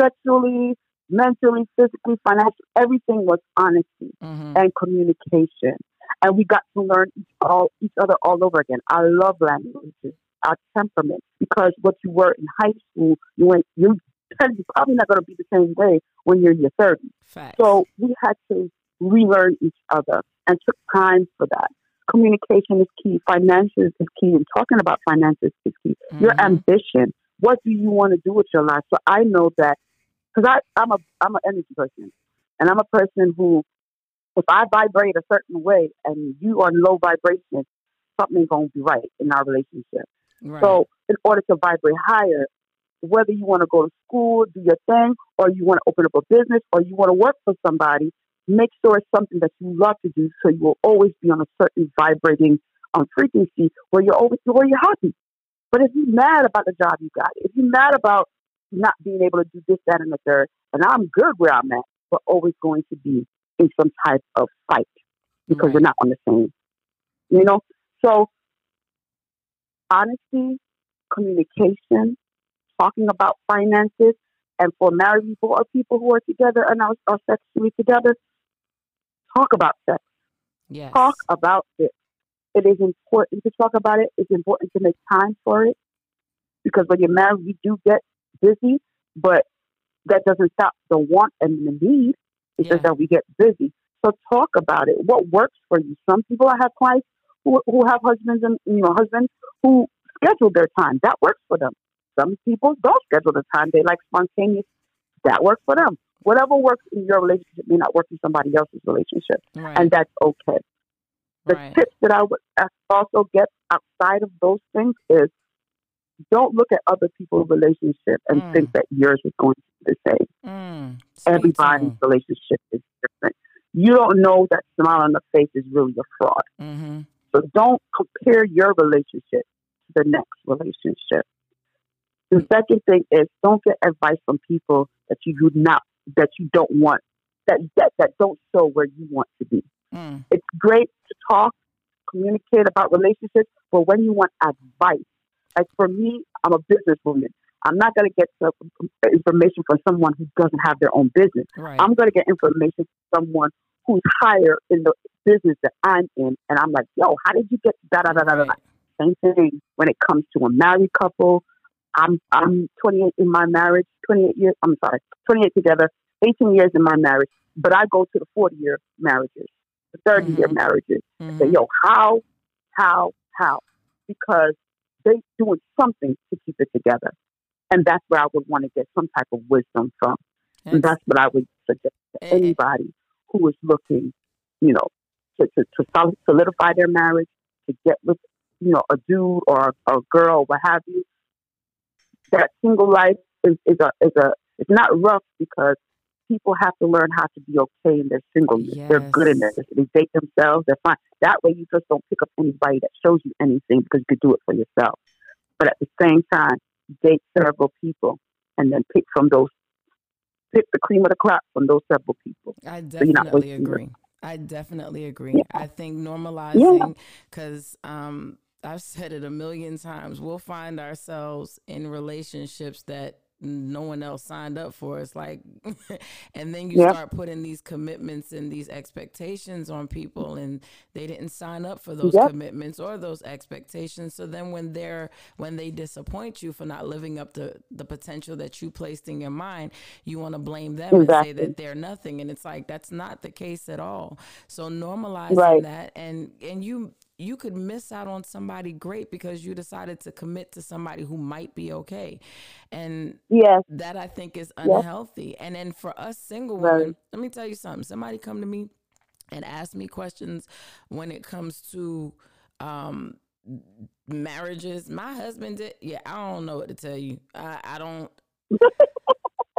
Speaker 3: sexually, mentally, physically, financially, everything was honesty mm-hmm. and communication. And we got to learn each, all, each other all over again. I love languages, our temperament, because what you were in high school, you went, you because you're probably not going to be the same way when you're in your 30s.
Speaker 1: Facts.
Speaker 3: So we had to relearn each other and took time for that. Communication is key. Finances is key. And talking about finances is key. Mm-hmm. Your ambition. What do you want to do with your life? So I know that because I'm a I'm an energy person, and I'm a person who, if I vibrate a certain way and you are low vibration, something ain't gonna be right in our relationship.
Speaker 1: Right.
Speaker 3: So in order to vibrate higher, whether you want to go to school, do your thing, or you want to open up a business, or you want to work for somebody, make sure it's something that you love to do, so you will always be on a certain vibrating um, frequency where you're always where you're happy. But if you're mad about the job you got, if you're mad about not being able to do this, that, and the third, and I'm good where I'm at, we're always going to be in some type of fight because
Speaker 1: Right.
Speaker 3: we're not on the same. You know, so honesty, communication, talking about finances, and for married people or people who are together and are, are sexually together, talk about sex.
Speaker 1: yes.
Speaker 3: Talk about it. It is important to talk about it. It's important to make time for it because when you're married, you do get busy, but that doesn't stop the want and the need. It's just that we get busy. So talk about it. What works for you? Some people I have clients who who have husbands and you know husbands who schedule their time. That works for them. Some people don't schedule the time. They like spontaneous. That works for them. Whatever works in your relationship may not work in somebody else's relationship,
Speaker 1: Right.
Speaker 3: and that's okay. The
Speaker 1: right.
Speaker 3: tips that I would also get outside of those things is don't look at other people's relationship and
Speaker 1: Mm.
Speaker 3: think that yours is going to be the same.
Speaker 1: Mm.
Speaker 3: Everybody's relationship is different. You don't know that smile on the face is really a fraud.
Speaker 1: 'em. Mhm.
Speaker 3: So don't compare your relationship to the next relationship. The second thing is don't get advice from people that you do not that you don't want that that, that don't show where you want to be.
Speaker 1: Mm.
Speaker 3: It's great to talk, communicate about relationships, but when you want advice, like for me, I'm a businesswoman. I'm not going to get information from someone who doesn't have their own business.
Speaker 1: Right.
Speaker 3: I'm going to get information from someone who's higher in the business that I'm in, and I'm like, yo, how did you get da da da da da? da? Same thing when it comes to a married couple. I'm I'm 28 in my marriage, 28 years. I'm sorry, 28 together, 18 years in my marriage. But I go to the 40 year marriages, the 30 year
Speaker 1: Mhm.
Speaker 3: marriages.
Speaker 1: Mhm.
Speaker 3: Say, yo, how, how, how? Because they doing something to keep it together, and that's where I would want to get some type of wisdom from. And that's what I would suggest to
Speaker 1: Eh, eh.
Speaker 3: anybody who is looking, you know, to, to, to solidify their marriage, to get with, you know, a dude or a, a girl, what have you. That single life is, is a is a it's not rough because people have to learn how to be okay in their singleness. They're good in
Speaker 1: Yes.
Speaker 3: this. They date themselves. They're fine. That way, you just don't pick up anybody that shows you anything because you could do it for yourself. But at the same time, date several people and then pick from those, pick the cream of the crop from those several people.
Speaker 1: I definitely
Speaker 3: your-
Speaker 1: agree. I definitely agree.
Speaker 3: Yeah.
Speaker 1: I think normalizing, because um, I've said it a million times, we'll find ourselves in relationships that no one else signed up for. It's like, [LAUGHS] and then you
Speaker 3: Yeah.
Speaker 1: start putting these commitments and these expectations on people, and they didn't sign up for those
Speaker 3: Yep.
Speaker 1: commitments or those expectations. So then, when they're when they disappoint you for not living up to the potential that you placed in your mind, you want to blame them and say that they're nothing, and it's like that's not the case at all. So normalizing
Speaker 3: Right.
Speaker 1: that, and and you you could miss out on somebody great because you decided to commit to somebody who might be okay, and
Speaker 3: Yes,
Speaker 1: that I think is unhealthy. And then for us single
Speaker 3: Right.
Speaker 1: women, let me tell you something. Somebody come to me and ask me questions when it comes to um marriages. My husband did yeah, I don't know what to tell you. I, I don't [LAUGHS]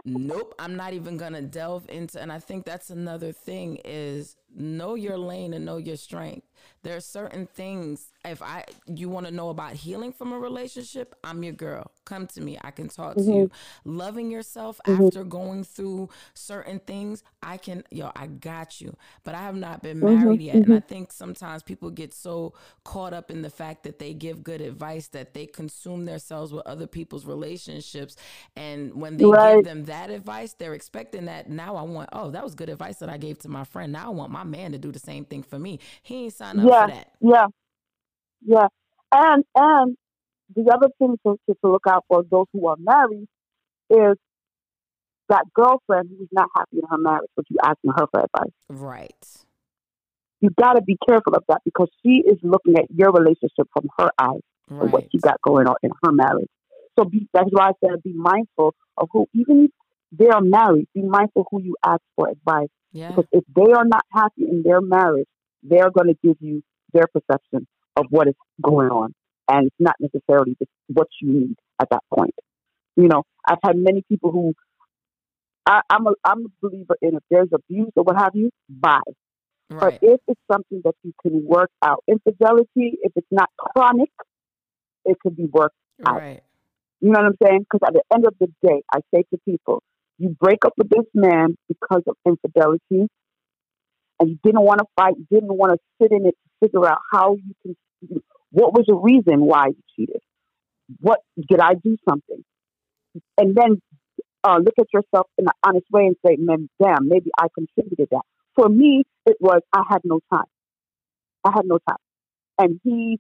Speaker 1: Nope, I'm not even gonna delve into and I think that's another thing is know your lane and know your strength. There are certain things if I you want to know about healing from a relationship, I'm your girl. Come to me. I can talk to you. Mm-hmm. Loving yourself mm-hmm. after going through certain things, I can yo, I got you. But I have not been mm-hmm. married yet. And I think sometimes people get so caught up in the fact that they give good advice that they consume themselves with other people's relationships and when they
Speaker 3: Right.
Speaker 1: give them that advice, they're expecting that now I want, oh, that was good advice that I gave to my friend. Now I want my man to do the same thing for me. He ain't signed up
Speaker 3: Yeah.
Speaker 1: for that.
Speaker 3: yeah, yeah. And and the other thing to, to, to look out for those who are married is that girlfriend who's not happy in her marriage, but you asking her for advice.
Speaker 1: Right.
Speaker 3: You got to be careful of that because she is looking at your relationship from her eyes and what you got going on in her marriage. So be, that's why I said be mindful of who, even if they are married, be mindful who you ask for advice.
Speaker 1: Yeah.
Speaker 3: Because if they are not happy in their marriage, they're going to give you their perception of what is going on, and it's not necessarily just what you need at that point. You know, I've had many people who I, I'm a I'm a believer in if there's abuse or what have you, bye.
Speaker 1: Right.
Speaker 3: But if it's something that you can work out, infidelity, if it's not chronic, it could be worked out.
Speaker 1: Right.
Speaker 3: You know what I'm saying? Because at the end of the day, I say to people, you break up with this man because of infidelity, and you didn't want to fight, you didn't want to sit in it to figure out how you can. What was the reason why you cheated? What did I do something? And then uh, look at yourself in an honest way and say, "Man, damn, maybe I contributed that." For me, it was I had no time. I had no time, and he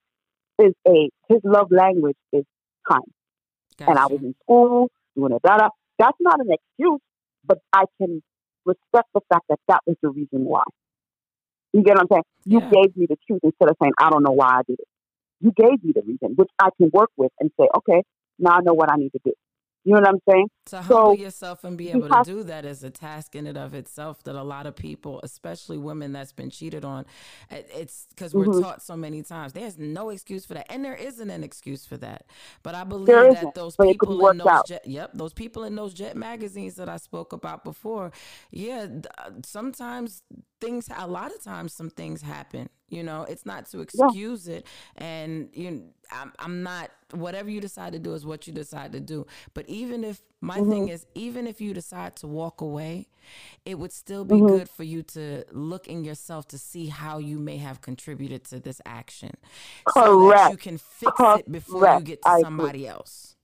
Speaker 3: is a his love language is time and I was in school doing it. Blah, blah. That's not an excuse, but I can respect the fact that that was the reason why. You get what I'm saying? You
Speaker 1: Yeah.
Speaker 3: gave me the truth instead of saying I don't know why I did it. You gave me the reason, which I can work with and say, okay, now I know what I need to do. You know what I'm saying?
Speaker 1: To humble
Speaker 3: So,
Speaker 1: yourself and be able to do that is a task in and of itself that a lot of people, especially women that's been cheated on, it's because we're
Speaker 3: Mhm.
Speaker 1: taught so many times. There's no excuse for that, and there isn't an excuse for that. But I believe that those people in those jet, yep, those people in those jet magazines that I spoke about before, yeah, uh, sometimes things, a lot of times, some things happen. You know, it's not to excuse it, and you, I'm, I'm not. Whatever you decide to do is what you decide to do. But even if my mm-hmm. thing is, even if you decide to walk away, it would still be mm-hmm. good for you to look in yourself to see how you may have contributed to this action, so that you can fix it before you get to
Speaker 3: I agree.
Speaker 1: somebody else.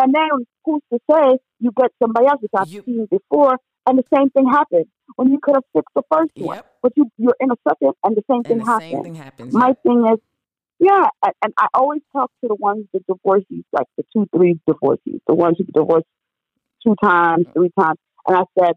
Speaker 3: And then who's to say you get somebody else, which I've
Speaker 1: You-
Speaker 3: seen before, and the same thing happened when you could have fixed the first one, but you you're in a second and the same thing
Speaker 1: the
Speaker 3: happened.
Speaker 1: same thing happens.
Speaker 3: My
Speaker 1: yep.
Speaker 3: thing is, yeah, and, and I always talk to the ones, the divorcees, like the two, three divorcees, the ones who divorced two times, three times, and I said,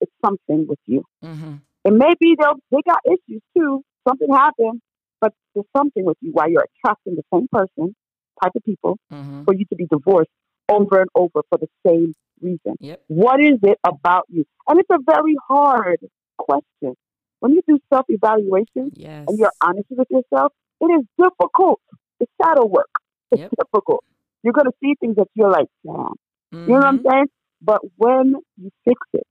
Speaker 3: it's something with you.
Speaker 1: hmm
Speaker 3: And maybe they'll they got issues too. Something happened, but there's something with you why you're attracting the same person, type of people,
Speaker 1: hmm
Speaker 3: for you to be divorced over and over for the same reason.
Speaker 1: Yep.
Speaker 3: What is it about you? And it's a very hard question. When you do self evaluation,
Speaker 1: Yes.
Speaker 3: and you're honest with yourself, it is difficult. It's shadow work. It's
Speaker 1: Yep.
Speaker 3: difficult. You're going to see things that you're like, damn. You know what I'm
Speaker 1: Mhm.
Speaker 3: saying? But when you fix it,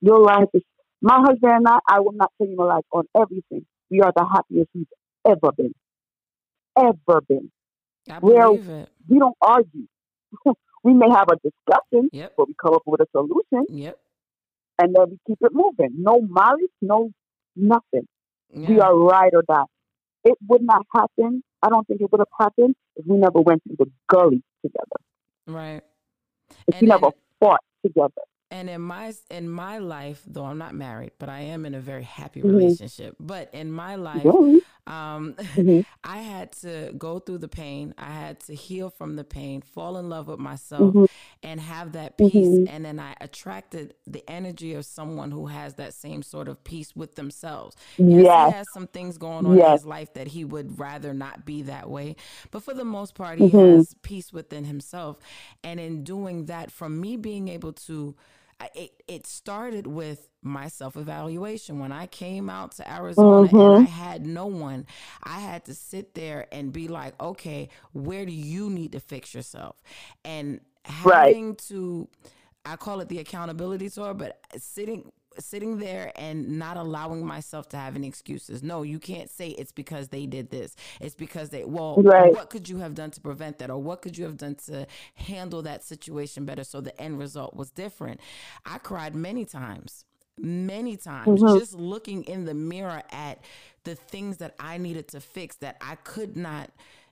Speaker 3: your life is. My husband and I, I will not tell you my life on everything. We are the happiest we've ever been. Ever been.
Speaker 1: I
Speaker 3: well,
Speaker 1: believe it.
Speaker 3: We don't argue. [LAUGHS] we may have a discussion,
Speaker 1: Yep.
Speaker 3: but we come up with a solution
Speaker 1: Yep.
Speaker 3: and then we keep it moving. No malice, no nothing. We are ride or die. It would not happen. I don't think it would have happened if we never went through the gully together.
Speaker 1: Right.
Speaker 3: If
Speaker 1: And
Speaker 3: we never fought together.
Speaker 1: And in my in my life, though I'm not married, but I am in a very happy
Speaker 3: Mhm.
Speaker 1: relationship. But in my life,
Speaker 3: Yeah.
Speaker 1: Um,
Speaker 3: Mhm. [LAUGHS]
Speaker 1: I had to go through the pain. I had to heal from the pain, fall in love with myself,
Speaker 3: Mhm.
Speaker 1: and have that peace.
Speaker 3: Mhm.
Speaker 1: And then I attracted the energy of someone who has that same sort of peace with themselves. Yes,
Speaker 3: Yes.
Speaker 1: he has some things going on in his life that he would rather not be that way. But for the most part, he
Speaker 3: Mhm.
Speaker 1: has peace within himself. And in doing that, from me being able to, I- it, it started with my self evaluation. When I came out to Arizona and mm-hmm.
Speaker 3: I
Speaker 1: had no one, I had to sit there and be like, okay, where do you need to fix yourself? And
Speaker 3: Right.
Speaker 1: having to, I call it the accountability tour, but sitting sitting there and not allowing myself to have any excuses. No, you can't say it's because they did this. It's because they well,
Speaker 3: Right.
Speaker 1: what could you have done to prevent that or what could you have done to handle that situation better so the end result was different? I cried many times. Many times
Speaker 3: Mhm.
Speaker 1: just looking in the mirror at the things that I needed to fix that I could not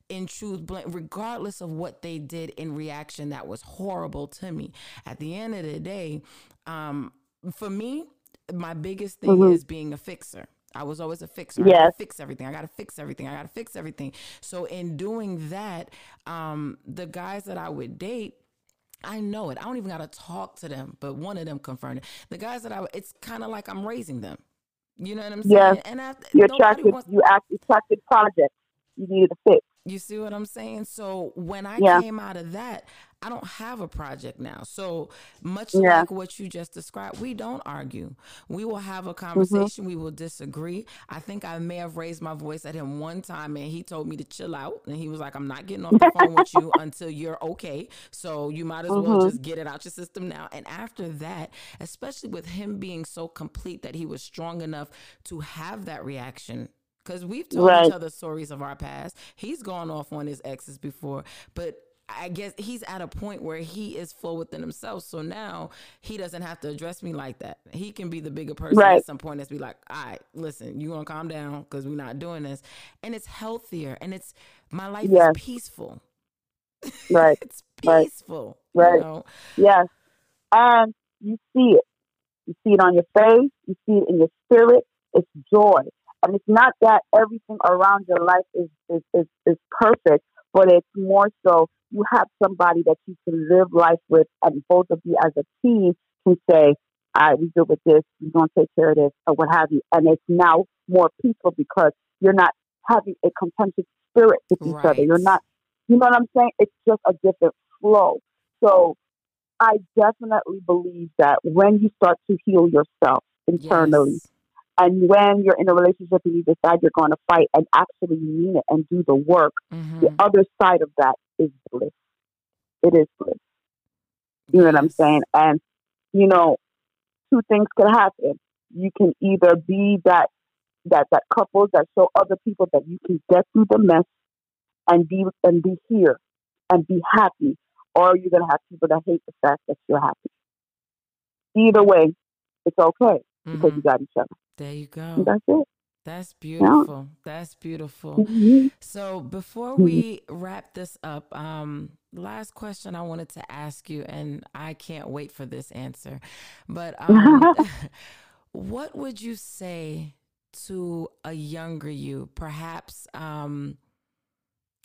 Speaker 1: in truth blame regardless of what they did in reaction that was horrible to me at the end of the day um for me my biggest thing
Speaker 3: Mhm.
Speaker 1: is being a fixer I was always a fixer. I gotta
Speaker 3: Yes.
Speaker 1: fix everything. I gotta fix everything. I gotta fix everything. So in doing that, um, the guys that I would date, I know it. I don't even gotta talk to them, but one of them confirmed it. The guys that I, it's kind of like I'm raising them. You know what I'm saying?
Speaker 3: Yes.
Speaker 1: And I, you're
Speaker 3: attracted
Speaker 1: wants-
Speaker 3: you act attracted projects you need to fix.
Speaker 1: You see what I'm saying? So when I
Speaker 3: Yeah.
Speaker 1: came out of that, I don't have a project now. So much
Speaker 3: Yeah.
Speaker 1: like what you just described, we don't argue. We will have
Speaker 3: Mm-hmm.
Speaker 1: a conversation. We will disagree. I think I may have raised my voice at him one time and he told me to chill out. And he was like, I'm not getting off the phone with you until you're okay. So you might as well
Speaker 3: Mm-hmm.
Speaker 1: just get it out your system now. And after that, especially with him being so complete that he was strong enough to have that reaction because we've told
Speaker 3: Right.
Speaker 1: each other stories of our past. He's gone off on his exes before, but I guess he's at a point where he is full within himself. So now he doesn't have to address me like that. He can be the bigger person
Speaker 3: Right.
Speaker 1: at some point and be like, all right, listen, you gonna calm down because we're not doing this. And it's healthier and it's my life
Speaker 3: Yes.
Speaker 1: is peaceful. [LAUGHS]
Speaker 3: Right.
Speaker 1: It's peaceful.
Speaker 3: Right.
Speaker 1: You know?
Speaker 3: Yes. And you see it. You see it on your face. You see it in your spirit. It's joy. And it's not that everything around your life is, is, is, is perfect, but it's more so you have somebody that you can live life with, and both of you as a team can say, all right, we deal with this. We're going to take care of this, or what have you. And it's now more peaceful because you're not having a contentious spirit with each other. You're not, you know what I'm saying? It's just a different flow. So I definitely believe that when you start to heal yourself internally,
Speaker 1: Yes.
Speaker 3: And when you're in a relationship and you decide you're going to fight and actually mean it and do the work,
Speaker 1: Mhm.
Speaker 3: the other side of that is bliss. It is bliss. You know what I'm saying? And, you know, two things could happen. You can either be that that that couple that show other people that you can get through the mess and be and be here and be happy, or you're gonna have people that hate the fact that you're happy. Either way, it's okay because
Speaker 1: Mhm.
Speaker 3: you got each other.
Speaker 1: There you go.
Speaker 3: And that's it.
Speaker 1: That's beautiful. That's beautiful.
Speaker 3: Mhm.
Speaker 1: So before
Speaker 3: Mhm.
Speaker 1: we wrap this up, um, last question I wanted to ask you, and I can't wait for this answer. But um, [LAUGHS] [LAUGHS] what would you say to a younger you, perhaps um,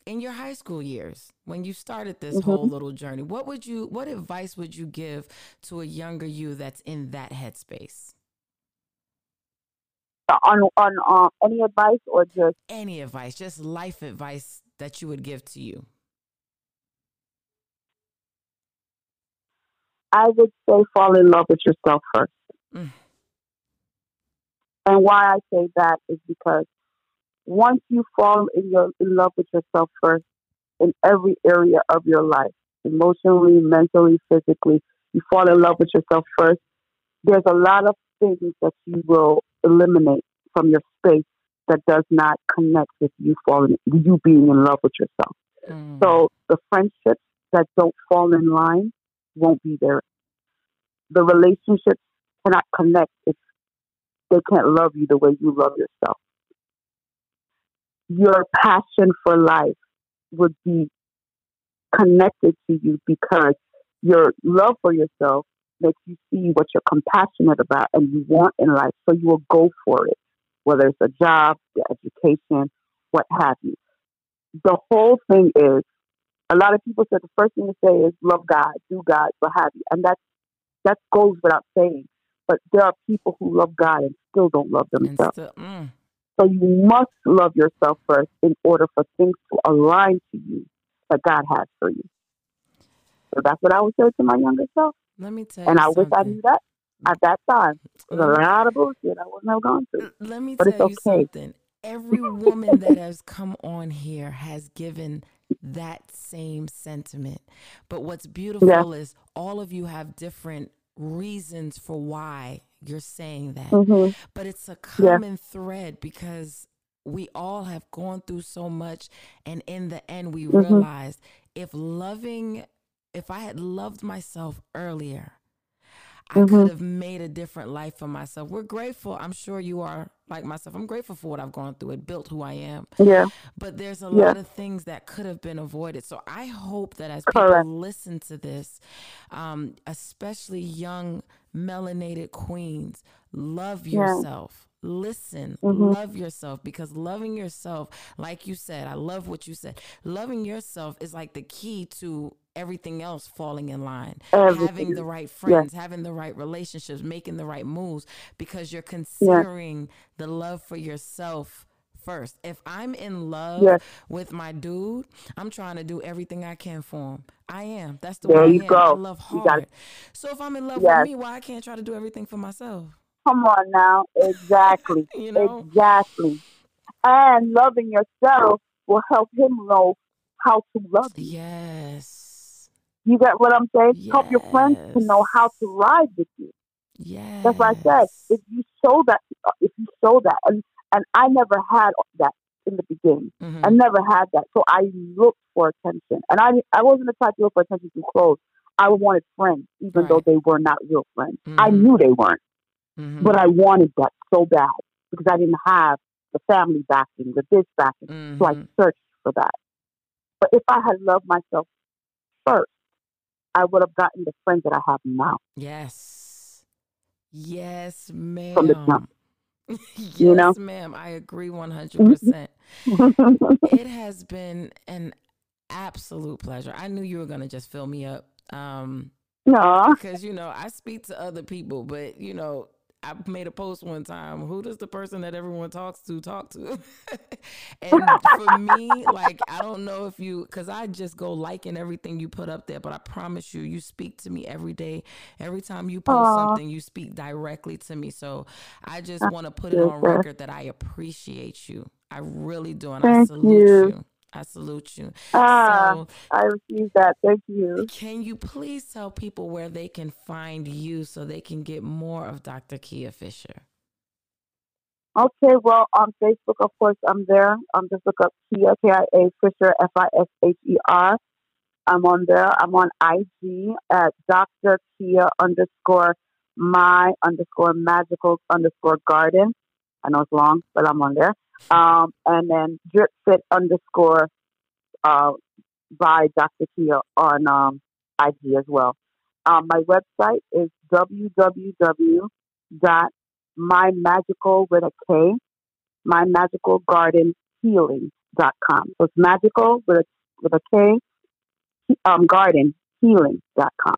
Speaker 1: in your high school years, when you started this
Speaker 3: Mhm.
Speaker 1: whole little journey? What would you, what advice would you give to a younger you that's in that headspace?
Speaker 3: On on uh, any advice or just
Speaker 1: Any advice, just life advice that you would give to you.
Speaker 3: I would say fall in love with yourself first.
Speaker 1: Mm.
Speaker 3: And why I say that is because once you fall in your in love with yourself first in every area of your life, emotionally, mentally, physically, you fall in love with yourself first, there's a lot of things that you will eliminate from your space that does not connect with you falling you being in love with yourself.
Speaker 1: Mm.
Speaker 3: So the friendships that don't fall in line won't be there. The relationships cannot connect if they can't love you the way you love yourself. Your passion for life would be connected to you because your love for yourself makes you see what you're compassionate about and you want in life. So you will go for it, whether it's a job, your education, what have you. The whole thing is a lot of people said the first thing to say is love God, do God, what have you. And that that goes without saying. But there are people who love God and still don't love themselves.
Speaker 1: still, mm,
Speaker 3: So you must love yourself first in order for things to align to you that God has for you. So that's what I would say to my younger self.
Speaker 1: Let me tell
Speaker 3: And
Speaker 1: you And
Speaker 3: I wish I knew that at that time. There's
Speaker 1: Let
Speaker 3: a
Speaker 1: me-
Speaker 3: lot of bullshit I wouldn't have gone through.
Speaker 1: Let me
Speaker 3: But
Speaker 1: tell you
Speaker 3: okay.
Speaker 1: something. Every woman that has come on here has given that same sentiment. But what's beautiful is all of you have different reasons for why you're saying that.
Speaker 3: hmm
Speaker 1: But it's a
Speaker 3: Yeah.
Speaker 1: common thread because we all have gone through so much. And in the end, we
Speaker 3: Mhm.
Speaker 1: realized if loving, if I had loved myself earlier, I
Speaker 3: Mhm.
Speaker 1: could have made a different life for myself. We're grateful. I'm sure you are like myself. I'm grateful for what I've gone through. It built who I am.
Speaker 3: Yeah.
Speaker 1: But there's a
Speaker 3: Yeah.
Speaker 1: lot of things that could have been avoided. So I hope that as
Speaker 3: Correct.
Speaker 1: people listen to this, um, especially young melanated queens, love
Speaker 3: Yeah.
Speaker 1: Listen,
Speaker 3: Mhm.
Speaker 1: love yourself because loving yourself, like you said, I love what you said. Loving yourself is like the key to everything else falling in line. Having the right friends, having the right relationships, making the right moves because you're considering the love for yourself first. If I'm in love
Speaker 3: Yes.
Speaker 1: with my dude, I'm trying to do everything I can for him. I am. That's the
Speaker 3: There
Speaker 1: way
Speaker 3: you
Speaker 1: I am.
Speaker 3: go.
Speaker 1: I love hard. so if I'm in love
Speaker 3: Yes.
Speaker 1: with me, why I can't try to do everything for myself?
Speaker 3: Come on now. Exactly. [LAUGHS]
Speaker 1: You know?
Speaker 3: Exactly. And loving yourself will help him know how to love you.
Speaker 1: Yes.
Speaker 3: You get what I'm saying? Help your friends to know how to ride with you.
Speaker 1: Yes.
Speaker 3: That's what I said. If you show that, if you show that, and and I never had that in the beginning.
Speaker 1: Mhm.
Speaker 3: I never had that, so I looked for attention, and I I wasn't the type to look for attention through clothes. I wanted friends, even though they were not real friends. I
Speaker 1: Mhm.
Speaker 3: knew they weren't,
Speaker 1: Mhm.
Speaker 3: but I wanted that so bad because I didn't have the family backing, the this backing, so I
Speaker 1: Mhm.
Speaker 3: searched for that. But if I had loved myself first, I would have gotten the friends that I have now.
Speaker 1: Yes. Yes, ma'am.
Speaker 3: From the jump.
Speaker 1: yes, [LAUGHS]
Speaker 3: You know?
Speaker 1: ma'am. I agree 100%. [LAUGHS] it has been an absolute pleasure. I knew you were going to just fill me up. Um,
Speaker 3: no,
Speaker 1: because you know I speak to other people, but you know I made a post one time. Who does the person that everyone talks to talk to? [LAUGHS] and for me, like I don't know if you, because I just go liking everything you put up there, but I promise you, you speak to me every day. Every time you post
Speaker 3: Aw.
Speaker 1: something, you speak directly to me. So I just want to put it on record that I appreciate you. I really do, and I
Speaker 3: Thank
Speaker 1: salute
Speaker 3: you.
Speaker 1: you. I salute you.
Speaker 3: ah,
Speaker 1: So,
Speaker 3: I received that. Thank you.
Speaker 1: can you please tell people where they can find you so they can get more of Dr. Kia Fisher?
Speaker 3: Okay, well, on Facebook, of course, I'm there. Um, just look up Kia, K-I-A, Fisher, F-I-S-H-E-R. I'm on there. I'm on IG at Dr. Kia underscore my underscore magical underscore garden. I know it's long, but I'm on there. Um, and then Drip Fit underscore uh, by Dr. Kia on um, IG as well. Um, my website is www.mymagical with a K, mymagicalgardenhealing.com. So it's magical with a, with a K, um, garden healing.com.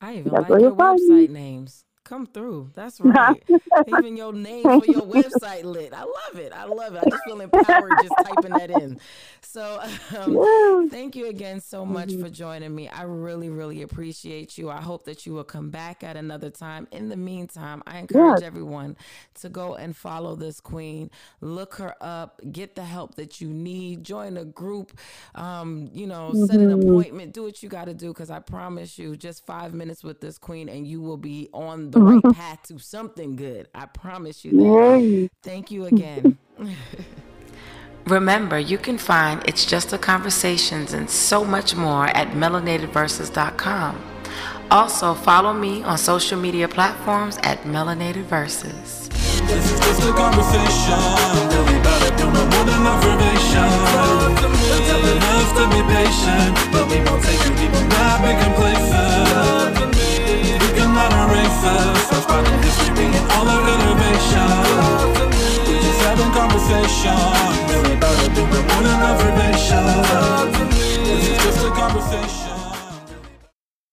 Speaker 1: I even
Speaker 3: That's
Speaker 1: like your
Speaker 3: you'll me.
Speaker 1: website names. Come through. That's [LAUGHS] right. even your name for your website lit. I love it. I love it. I just feel empowered just typing that in. So [LAUGHS] um, Thank you again so much
Speaker 3: Mhm.
Speaker 1: for joining me. I really, really appreciate you. I hope that you will come back at another time. In the meantime, I encourage
Speaker 3: Yes.
Speaker 1: everyone to go and follow this queen, look her up, get the help that you need, join a group, um, you know, set an
Speaker 3: Mhm.
Speaker 1: appointment, do what you got to do. Because I promise you, just five minutes with this queen, and you will be on the [LAUGHS] right path to something good. I promise you that.
Speaker 3: Yay.
Speaker 1: Thank you again. [LAUGHS] Remember, you can find It's Just a Conversations and so much more at melanatedverses.com. Also, follow me on social media platforms at Melanated Verses.
Speaker 2: This is just a conversation. Really about it, doing more than observation. Tell enough to be patient, but promises. Let's the history and all our innovations. We just having conversation. Really better than one another nation. This is just a conversation.